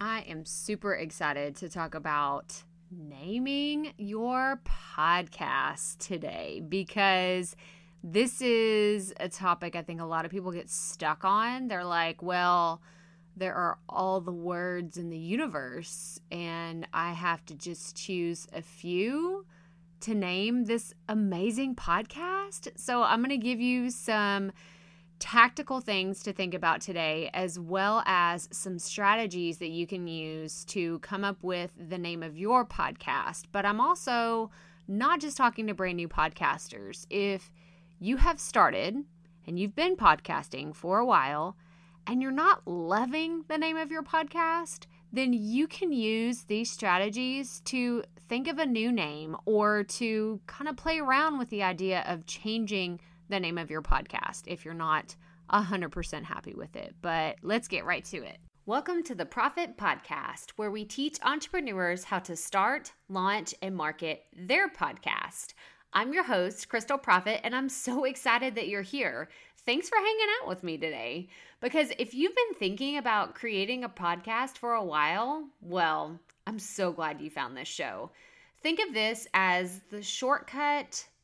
I am super excited to talk about naming your podcast today because this is a topic I think a lot of people get stuck on. They're like, well, there are all the words in the universe, and I have to just choose a few to name this amazing podcast. So I'm going to give you some tactical things to think about today, as well as some strategies that you can use to come up with the name of your podcast. But I'm also not just talking to brand new podcasters. If you have started and you've been podcasting for a while and you're not loving the name of your podcast, then you can use these strategies to think of a new name or to kind of play around with the idea of changing the name of your podcast if you're not 100% happy with it. But let's get right to it. Welcome to the Profit Podcast, where we teach entrepreneurs how to start, launch, and market their podcast. I'm your host, Crystal Profit, and I'm so excited that you're here. Thanks for hanging out with me today. Because if you've been thinking about creating a podcast for a while, well, I'm so glad you found this show. Think of this as the shortcut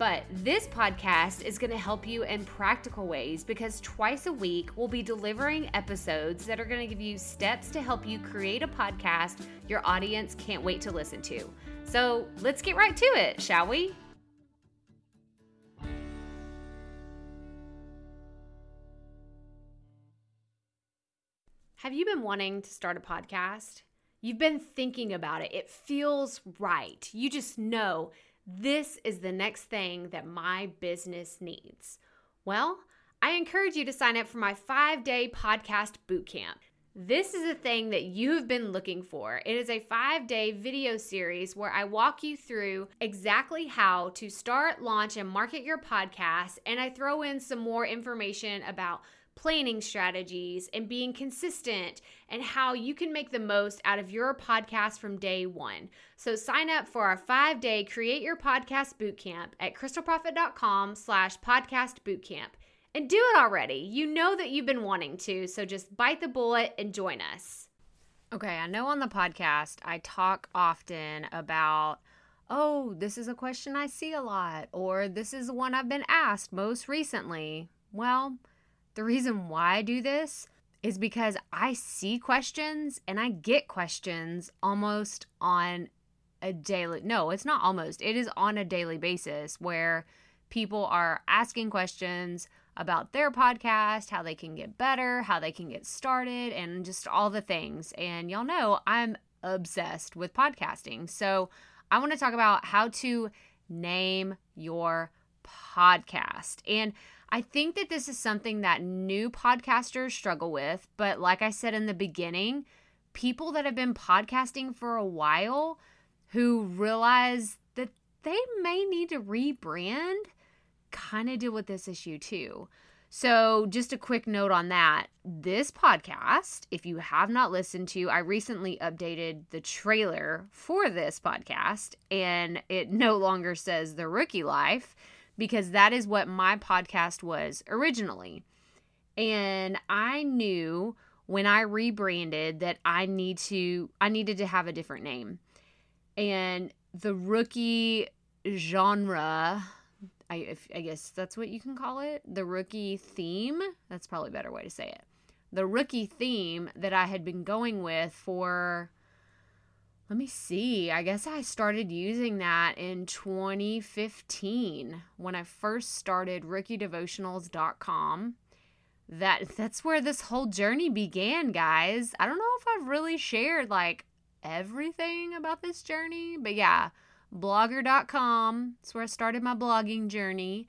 But this podcast is going to help you in practical ways because twice a week we'll be delivering episodes that are going to give you steps to help you create a podcast your audience can't wait to listen to. So let's get right to it, shall we? Have you been wanting to start a podcast? You've been thinking about it. It feels right. You just know this is the next thing that my business needs. Well, I encourage you to sign up for my five day podcast bootcamp. This is a thing that you have been looking for. It is a five day video series where I walk you through exactly how to start, launch, and market your podcast. And I throw in some more information about planning strategies and being consistent and how you can make the most out of your podcast from day one. So sign up for our five-day Create Your Podcast Bootcamp at crystalprofit.com slash podcast bootcamp. And do it already. You know that you've been wanting to, so just bite the bullet and join us. Okay, I know on the podcast I talk often about oh, this is a question I see a lot, or this is the one I've been asked most recently. Well, the reason why I do this is because I see questions and I get questions almost on a daily no, it's not almost. It is on a daily basis where people are asking questions about their podcast, how they can get better, how they can get started, and just all the things. And y'all know I'm obsessed with podcasting. So I want to talk about how to name your podcast. And I think that this is something that new podcasters struggle with, but like I said in the beginning, people that have been podcasting for a while who realize that they may need to rebrand kind of deal with this issue too. So, just a quick note on that. This podcast, if you have not listened to, I recently updated the trailer for this podcast and it no longer says the rookie life because that is what my podcast was originally. And I knew when I rebranded that I need to I needed to have a different name. And the rookie genre I, if, I guess that's what you can call it. The rookie theme. That's probably a better way to say it. The rookie theme that I had been going with for let me see. I guess I started using that in 2015 when I first started rookiedevotionals.com. That that's where this whole journey began, guys. I don't know if I've really shared like everything about this journey, but yeah, blogger.com. That's where I started my blogging journey.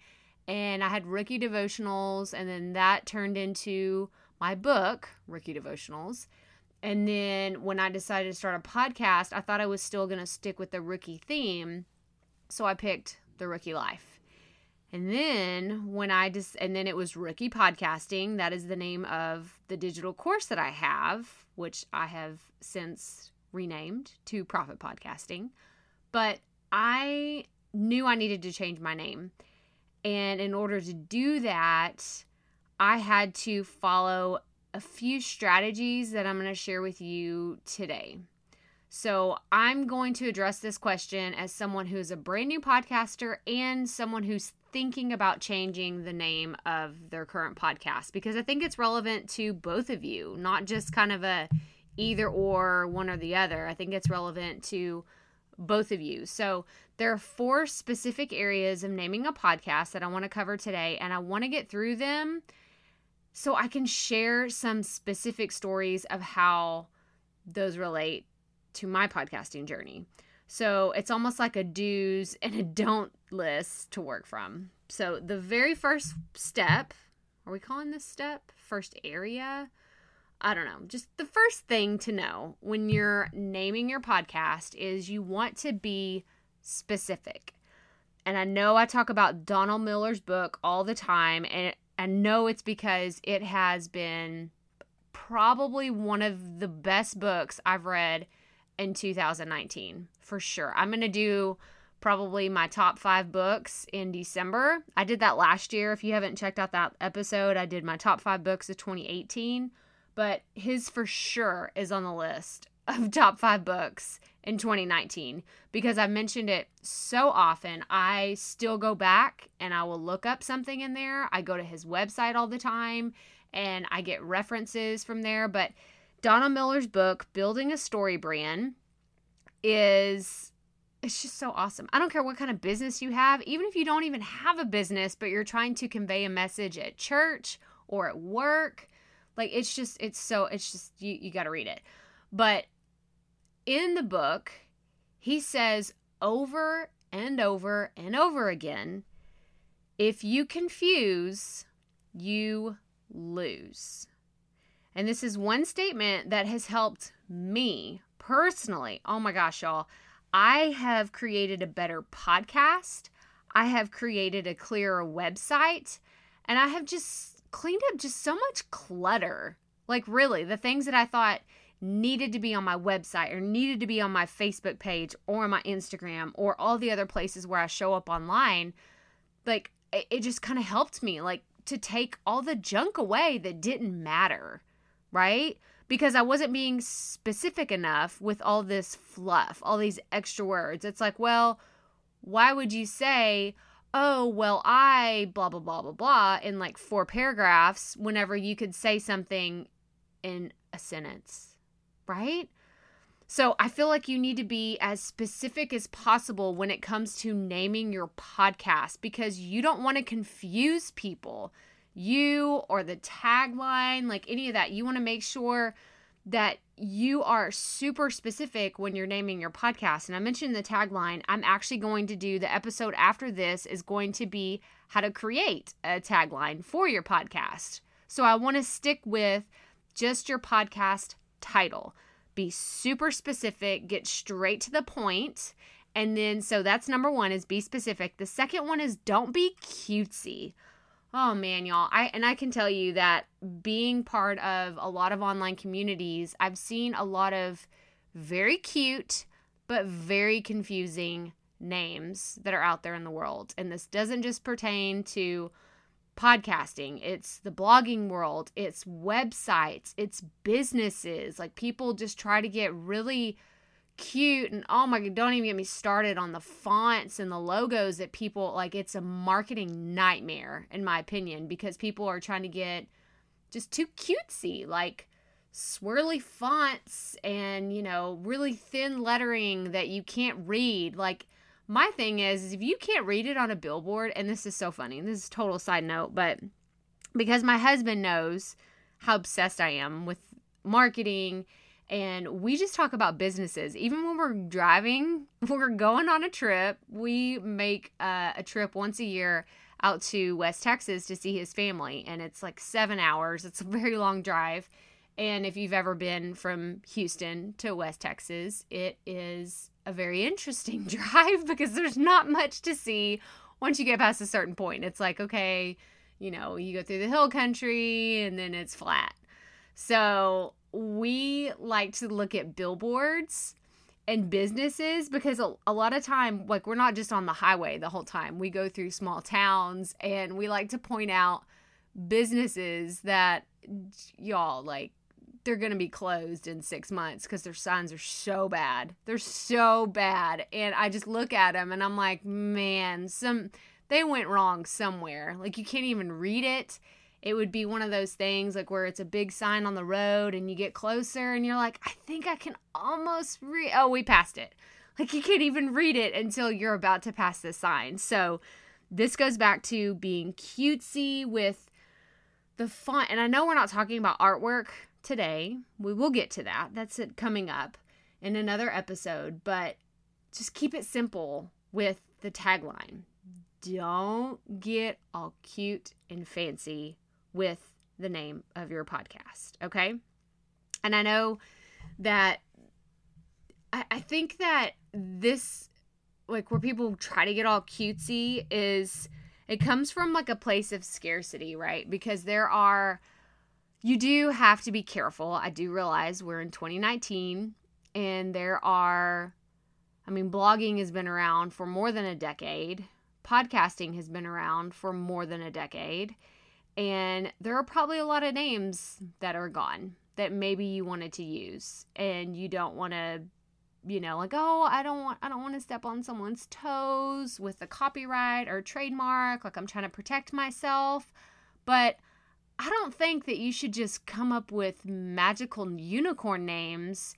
And I had Rookie Devotionals, and then that turned into my book, Rookie Devotionals and then when I decided to start a podcast, I thought I was still going to stick with the rookie theme. So I picked The Rookie Life. And then when I just, and then it was Rookie Podcasting. That is the name of the digital course that I have, which I have since renamed to Profit Podcasting. But I knew I needed to change my name. And in order to do that, I had to follow a few strategies that I'm going to share with you today. So, I'm going to address this question as someone who's a brand new podcaster and someone who's thinking about changing the name of their current podcast because I think it's relevant to both of you, not just kind of a either or one or the other. I think it's relevant to both of you. So, there are four specific areas of naming a podcast that I want to cover today, and I want to get through them so I can share some specific stories of how those relate to my podcasting journey. So it's almost like a do's and a don't list to work from. So the very first step, are we calling this step first area? I don't know. Just the first thing to know when you're naming your podcast is you want to be specific. And I know I talk about Donald Miller's book all the time, and I know it's because it has been probably one of the best books I've read in 2019 for sure. I'm going to do probably my top five books in December. I did that last year. If you haven't checked out that episode, I did my top five books of 2018. But his for sure is on the list of top five books in 2019 because I've mentioned it so often. I still go back and I will look up something in there. I go to his website all the time and I get references from there. But Donald Miller's book, Building a Story Brand, is it's just so awesome. I don't care what kind of business you have, even if you don't even have a business, but you're trying to convey a message at church or at work. Like it's just it's so it's just you you got to read it. But in the book, he says over and over and over again if you confuse, you lose. And this is one statement that has helped me personally. Oh my gosh, y'all. I have created a better podcast. I have created a clearer website. And I have just cleaned up just so much clutter. Like, really, the things that I thought needed to be on my website or needed to be on my Facebook page or my Instagram or all the other places where I show up online, like it, just kind of helped me like to take all the junk away that didn't matter, right? Because I wasn't being specific enough with all this fluff, all these extra words. It's like, well, why would you say, oh, well, I blah, blah, blah, blah, blah in like four paragraphs whenever you could say something in a sentence? Right? So I feel like you need to be as specific as possible when it comes to naming your podcast because you don't want to confuse people. You or the tagline, like any of that, you want to make sure that you are super specific when you're naming your podcast. And I mentioned the tagline. I'm actually going to do the episode after this is going to be how to create a tagline for your podcast. So I want to stick with just your podcast title. Be super specific, get straight to the point. And then, so that's number one is be specific. The second one is don't be cutesy. Oh man, y'all. I and I can tell you that being part of a lot of online communities, I've seen a lot of very cute but very confusing names that are out there in the world. And this doesn't just pertain to podcasting, it's the blogging world, it's websites, it's businesses. Like people just try to get really cute and oh my god, don't even get me started on the fonts and the logos that people like it's a marketing nightmare in my opinion because people are trying to get just too cutesy like swirly fonts and you know really thin lettering that you can't read like my thing is, is if you can't read it on a billboard, and this is so funny, this is total side note, but because my husband knows how obsessed I am with marketing and we just talk about businesses. Even when we're driving, we're going on a trip, we make uh, a trip once a year out to West Texas to see his family, and it's like seven hours. It's a very long drive. And if you've ever been from Houston to West Texas, it is a very interesting drive because there's not much to see once you get past a certain point. It's like, okay, you know, you go through the hill country and then it's flat. So we like to look at billboards and businesses because a, a, lot of time like we're not just on the highway the whole time we go through small towns and we like to point out businesses that y'all like they're going to be closed in six months because their signs are so bad. They're so bad. And I just look at them and I'm like, man, some they went wrong somewhere. Like you can't even read it. It would be one of those things like where it's a big sign on the road and you get closer and you're like, I think I can almost read. Oh, we passed it. Like you can't even read it until you're about to pass the sign. So this goes back to being cutesy with the font. And I know we're not talking about artwork today. We will get to that. That's it coming up in another episode, but just keep it simple with the tagline. Don't get all cute and fancy with the name of your podcast, okay? And I know that I, I think that this, like, where people try to get all cutesy is it comes from like a place of scarcity, right? Because there are you do have to be careful. I do realize we're in 2019 and there are, I mean, blogging has been around for more than a decade, podcasting has been around for more than a decade. And there are probably a lot of names that are gone that maybe you wanted to use and you don't want to you know like oh i don't want i don't want to step on someone's toes with the copyright or trademark like i'm trying to protect myself but I don't think that you should just come up with magical unicorn names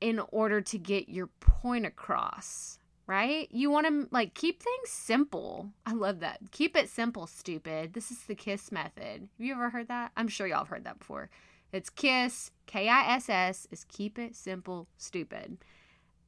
in order to get your point across, right? You want to like keep things simple. I love that. Keep it simple, stupid. This is the KISS method. Have you ever heard that? I'm sure y'all have heard that before. It's KISS, K I S S, is keep it simple, stupid.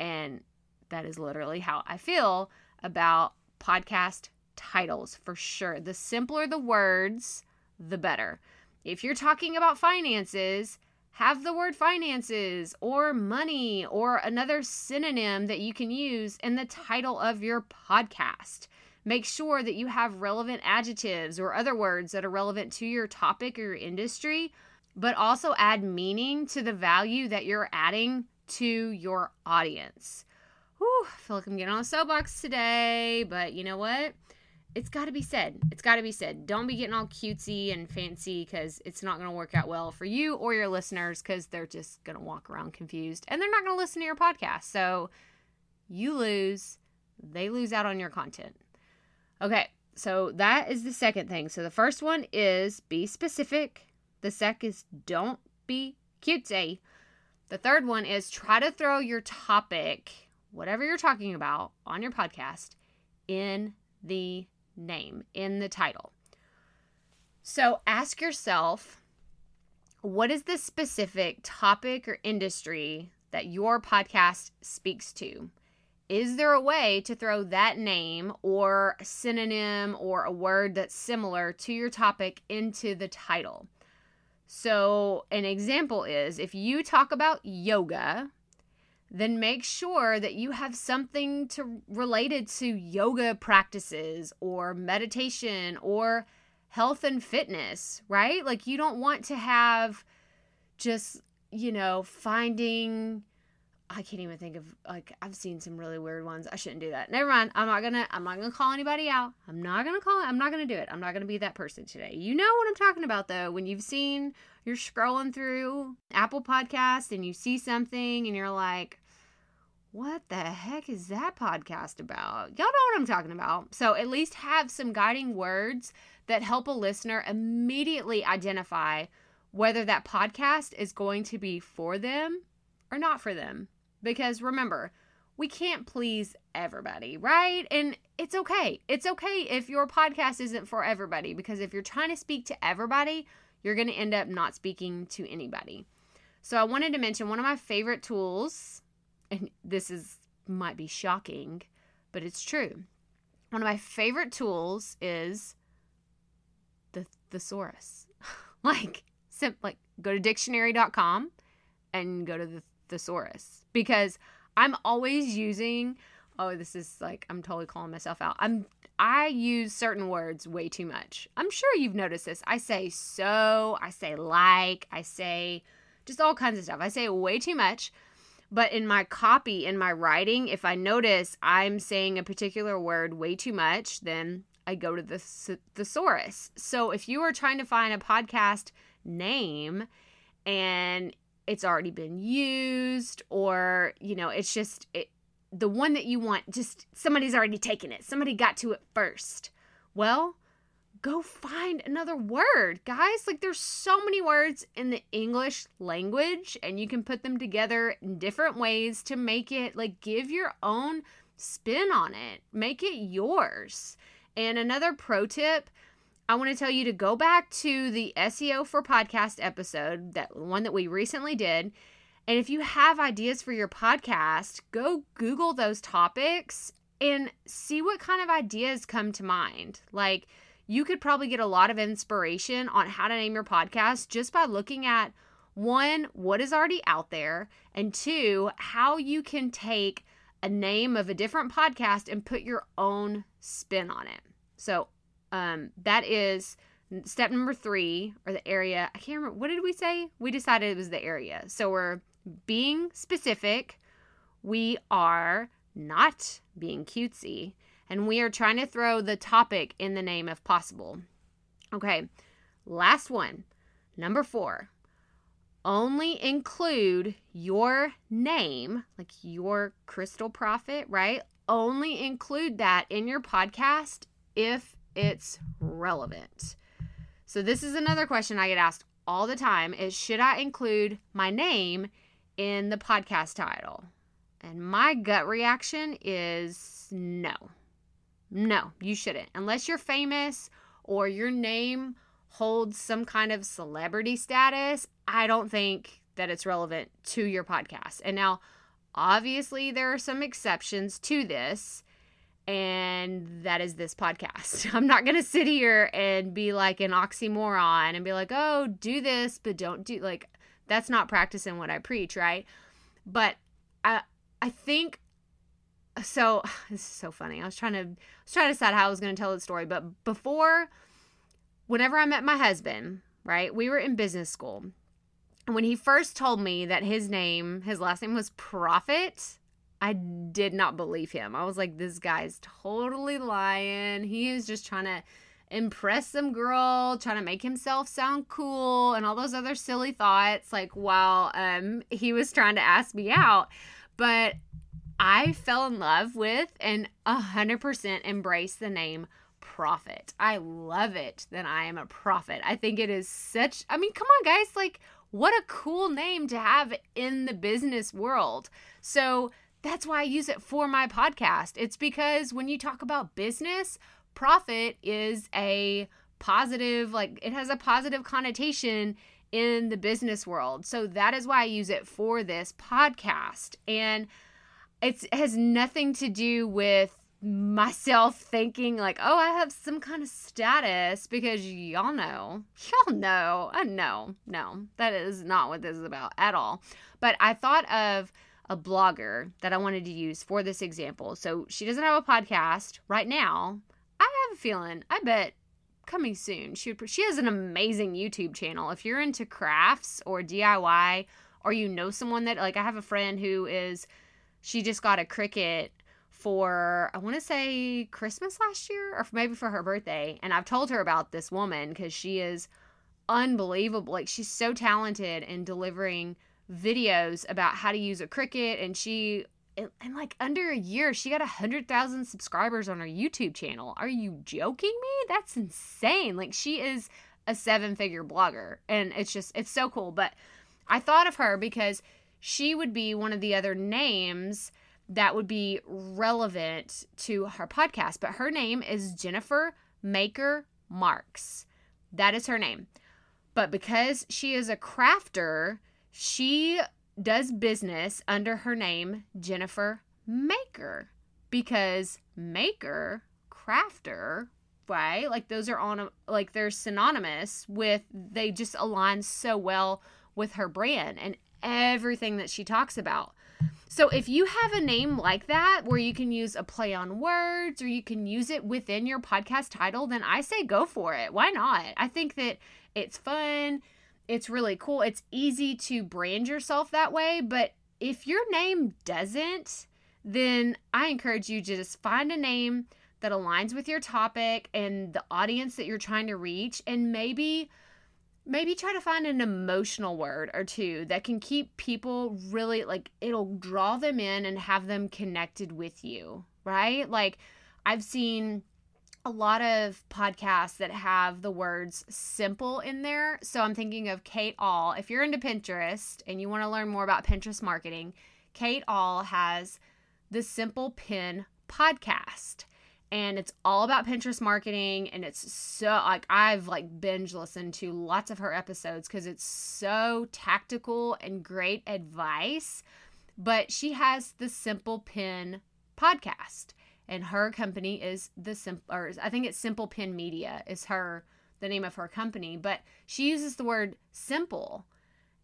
And that is literally how I feel about podcast titles for sure. The simpler the words, the better. If you're talking about finances, have the word finances or money or another synonym that you can use in the title of your podcast. Make sure that you have relevant adjectives or other words that are relevant to your topic or your industry, but also add meaning to the value that you're adding to your audience. Whew, I feel like I'm getting on a soapbox today, but you know what? It's got to be said. It's got to be said. Don't be getting all cutesy and fancy because it's not going to work out well for you or your listeners because they're just going to walk around confused and they're not going to listen to your podcast. So you lose, they lose out on your content. Okay, so that is the second thing. So the first one is be specific. The second is don't be cutesy. The third one is try to throw your topic, whatever you're talking about on your podcast, in the name in the title. So ask yourself what is the specific topic or industry that your podcast speaks to? Is there a way to throw that name or a synonym or a word that's similar to your topic into the title? So, an example is if you talk about yoga, then make sure that you have something to related to yoga practices or meditation or health and fitness, right? Like you don't want to have just, you know, finding I can't even think of like I've seen some really weird ones. I shouldn't do that. Never mind. I'm not gonna I'm not gonna call anybody out. I'm not gonna call I'm not gonna do it. I'm not gonna be that person today. You know what I'm talking about though. When you've seen you're scrolling through Apple Podcast and you see something and you're like, what the heck is that podcast about? Y'all know what I'm talking about. So at least have some guiding words that help a listener immediately identify whether that podcast is going to be for them or not for them. Because remember, we can't please everybody, right? And it's okay. It's okay if your podcast isn't for everybody because if you're trying to speak to everybody, you're going to end up not speaking to anybody. So I wanted to mention one of my favorite tools and this is might be shocking, but it's true. One of my favorite tools is the thesaurus. like sim- like go to dictionary.com and go to the thesaurus because I'm always using oh this is like I'm totally calling myself out. I'm I use certain words way too much. I'm sure you've noticed this. I say so, I say like, I say just all kinds of stuff. I say way too much. But in my copy, in my writing, if I notice I'm saying a particular word way too much, then I go to the thesaurus. So if you are trying to find a podcast name and it's already been used or, you know, it's just it, the one that you want, just somebody's already taken it. Somebody got to it first. Well, go find another word, guys. Like there's so many words in the English language and you can put them together in different ways to make it like give your own spin on it. Make it yours. And another pro tip, I want to tell you to go back to the SEO for podcast episode, that one that we recently did. And if you have ideas for your podcast, go Google those topics and see what kind of ideas come to mind. Like, you could probably get a lot of inspiration on how to name your podcast just by looking at one, what is already out there, and two, how you can take a name of a different podcast and put your own spin on it. So, um, that is step number three, or the area. I can't remember. What did we say? We decided it was the area. So, we're being specific. We are not being cutesy. And we are trying to throw the topic in the name if possible. Okay, last one. Number four only include your name, like your crystal profit, right? Only include that in your podcast if it's relevant. So this is another question I get asked all the time is should I include my name in the podcast title? And my gut reaction is no. No, you shouldn't. Unless you're famous or your name holds some kind of celebrity status, I don't think that it's relevant to your podcast. And now, obviously, there are some exceptions to this, and that is this podcast. I'm not going to sit here and be like an oxymoron and be like, oh, do this, but don't do like that's not practicing what I preach, right? But I I think so this is so funny. I was trying to I was trying to decide how I was going to tell the story, but before whenever I met my husband, right? We were in business school. When he first told me that his name, his last name was Profit, I did not believe him. I was like this guy's totally lying. He is just trying to impress some girl, trying to make himself sound cool and all those other silly thoughts like while um he was trying to ask me out. But I fell in love with and 100% embrace the name Profit. I love it that I am a prophet. I think it is such, I mean, come on, guys. Like, what a cool name to have in the business world. So that's why I use it for my podcast. It's because when you talk about business, profit is a positive, like, it has a positive connotation in the business world. So that is why I use it for this podcast. And it has nothing to do with myself thinking like oh i have some kind of status because y'all know y'all know i know no that is not what this is about at all. But i thought of a blogger that i wanted to use for this example. So she doesn't have a podcast right now. I have a feeling i bet coming soon she would, she has an amazing youtube channel. If you're into crafts or diy or you know someone that like i have a friend who is she just got a Cricut for I want to say Christmas last year or maybe for her birthday and I've told her about this woman cuz she is unbelievable like she's so talented in delivering videos about how to use a Cricut and she in, like under a year she got a hundred thousand subscribers on her YouTube channel. Are you joking me? That's insane. Like she is a seven figure blogger and it's just it's so cool but I thought of her because she would be one of the other names that would be relevant to her podcast. But her name is Jennifer Maker Marx. That is her name. But because she is a crafter, she does business under her name, Jennifer Maker. Because maker, crafter, right? Like those are on like they're synonymous with they just align so well with her brand and everything that she talks about. So if you have a name like that where you can use a play on words or you can use it within your podcast title, then I say go for it. Why not? I think that it's fun. It's really cool. It's easy to brand yourself that way, but if your name doesn't, then I encourage you to just find a name that aligns with your topic and the audience that you're trying to reach and maybe maybe try to find an emotional word or two that can keep people really like it'll draw them in and have them connected with you, right? Like I've seen a lot of podcasts that have the words simple in there. So I'm thinking of Kate Ahl. If you're into Pinterest and you want to learn more about Pinterest marketing, Kate Ahl has the Simple Pin podcast and it's all about Pinterest marketing and it's so like I've like binge listened to lots of her episodes cuz it's so tactical and great advice but she has the Simple Pin podcast and her company is the simple or I think it's Simple Pin Media is her the name of her company but she uses the word simple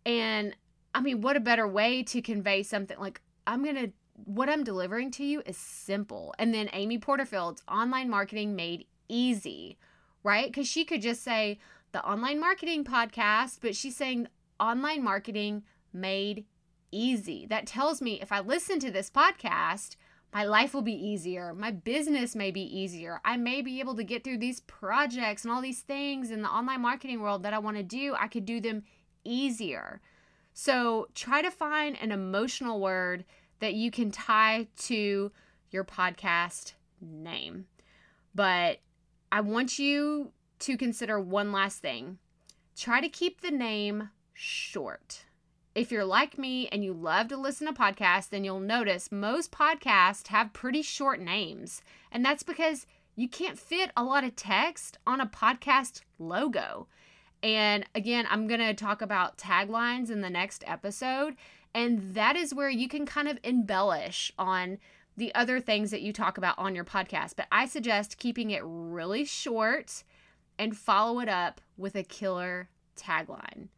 and I mean what a better way to convey something like I'm going to what I'm delivering to you is simple. And then Amy Porterfield's online marketing made easy, right? Because she could just say the online marketing podcast, but she's saying online marketing made easy. That tells me if I listen to this podcast, my life will be easier. My business may be easier. I may be able to get through these projects and all these things in the online marketing world that I want to do. I could do them easier. So try to find an emotional word that you can tie to your podcast name. But I want you to consider one last thing try to keep the name short. If you're like me and you love to listen to podcasts, then you'll notice most podcasts have pretty short names. And that's because you can't fit a lot of text on a podcast logo. And again, I'm going to talk about taglines in the next episode. And that is where you can kind of embellish on the other things that you talk about on your podcast. But I suggest keeping it really short and follow it up with a killer tagline.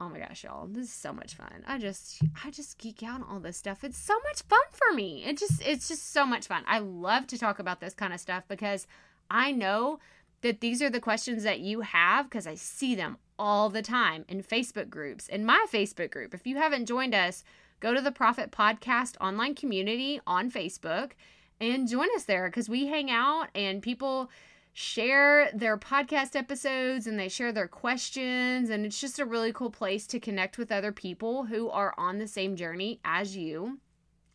Oh my gosh, y'all. This is so much fun. I just I just geek out on all this stuff. It's so much fun for me. It just it's just so much fun. I love to talk about this kind of stuff because I know that these are the questions that you have because I see them all the time in Facebook groups, in my Facebook group. If you haven't joined us, go to the Profit Podcast online community on Facebook and join us there because we hang out and people share their podcast episodes and they share their questions. And it's just a really cool place to connect with other people who are on the same journey as you.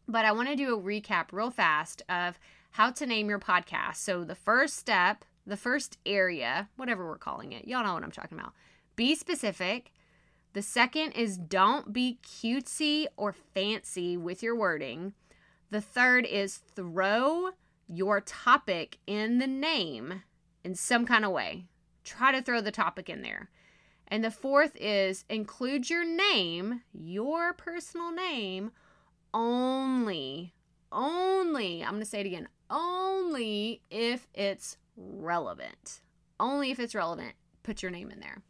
But I want to do a recap real fast of how to name your podcast. So, the first step, the first area, whatever we're calling it, y'all know what I'm talking about be specific. The second is don't be cutesy or fancy with your wording. The third is throw your topic in the name in some kind of way. Try to throw the topic in there. And the fourth is include your name, your personal name, only, only, I'm going to say it again, only if it's relevant. Only if it's relevant, put your name in there.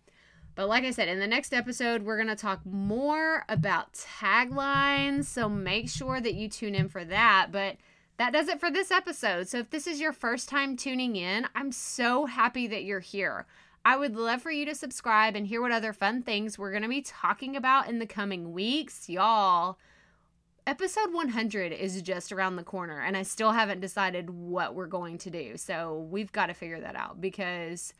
But like I said, in the next episode, we're going to talk more about taglines. So make sure that you tune in for that. But that does it for this episode. So if this is your first time tuning in, I'm so happy that you're here. I would love for you to subscribe and hear what other fun things we're going to be talking about in the coming weeks. Y'all, episode 100 is just around the corner, and I still haven't decided what we're going to do. So we've got to figure that out because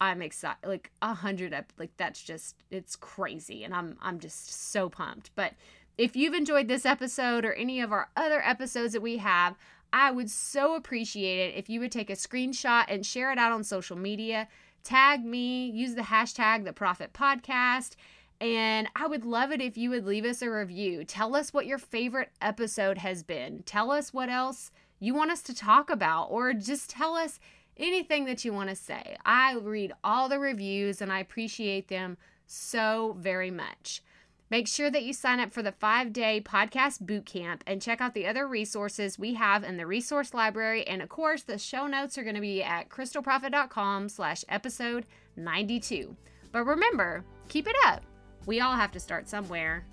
I'm excited like a hundred up like that's just it's crazy and I'm I'm just so pumped. But if you've enjoyed this episode or any of our other episodes that we have, I would so appreciate it if you would take a screenshot and share it out on social media. Tag me, use the hashtag the Profit Podcast. And I would love it if you would leave us a review. Tell us what your favorite episode has been. Tell us what else you want us to talk about, or just tell us anything that you want to say. I read all the reviews and I appreciate them so very much. Make sure that you sign up for the five day podcast boot camp and check out the other resources we have in the resource library. And of course, the show notes are going to be at crystalprofit.com slash episode 92. But remember, keep it up. We all have to start somewhere.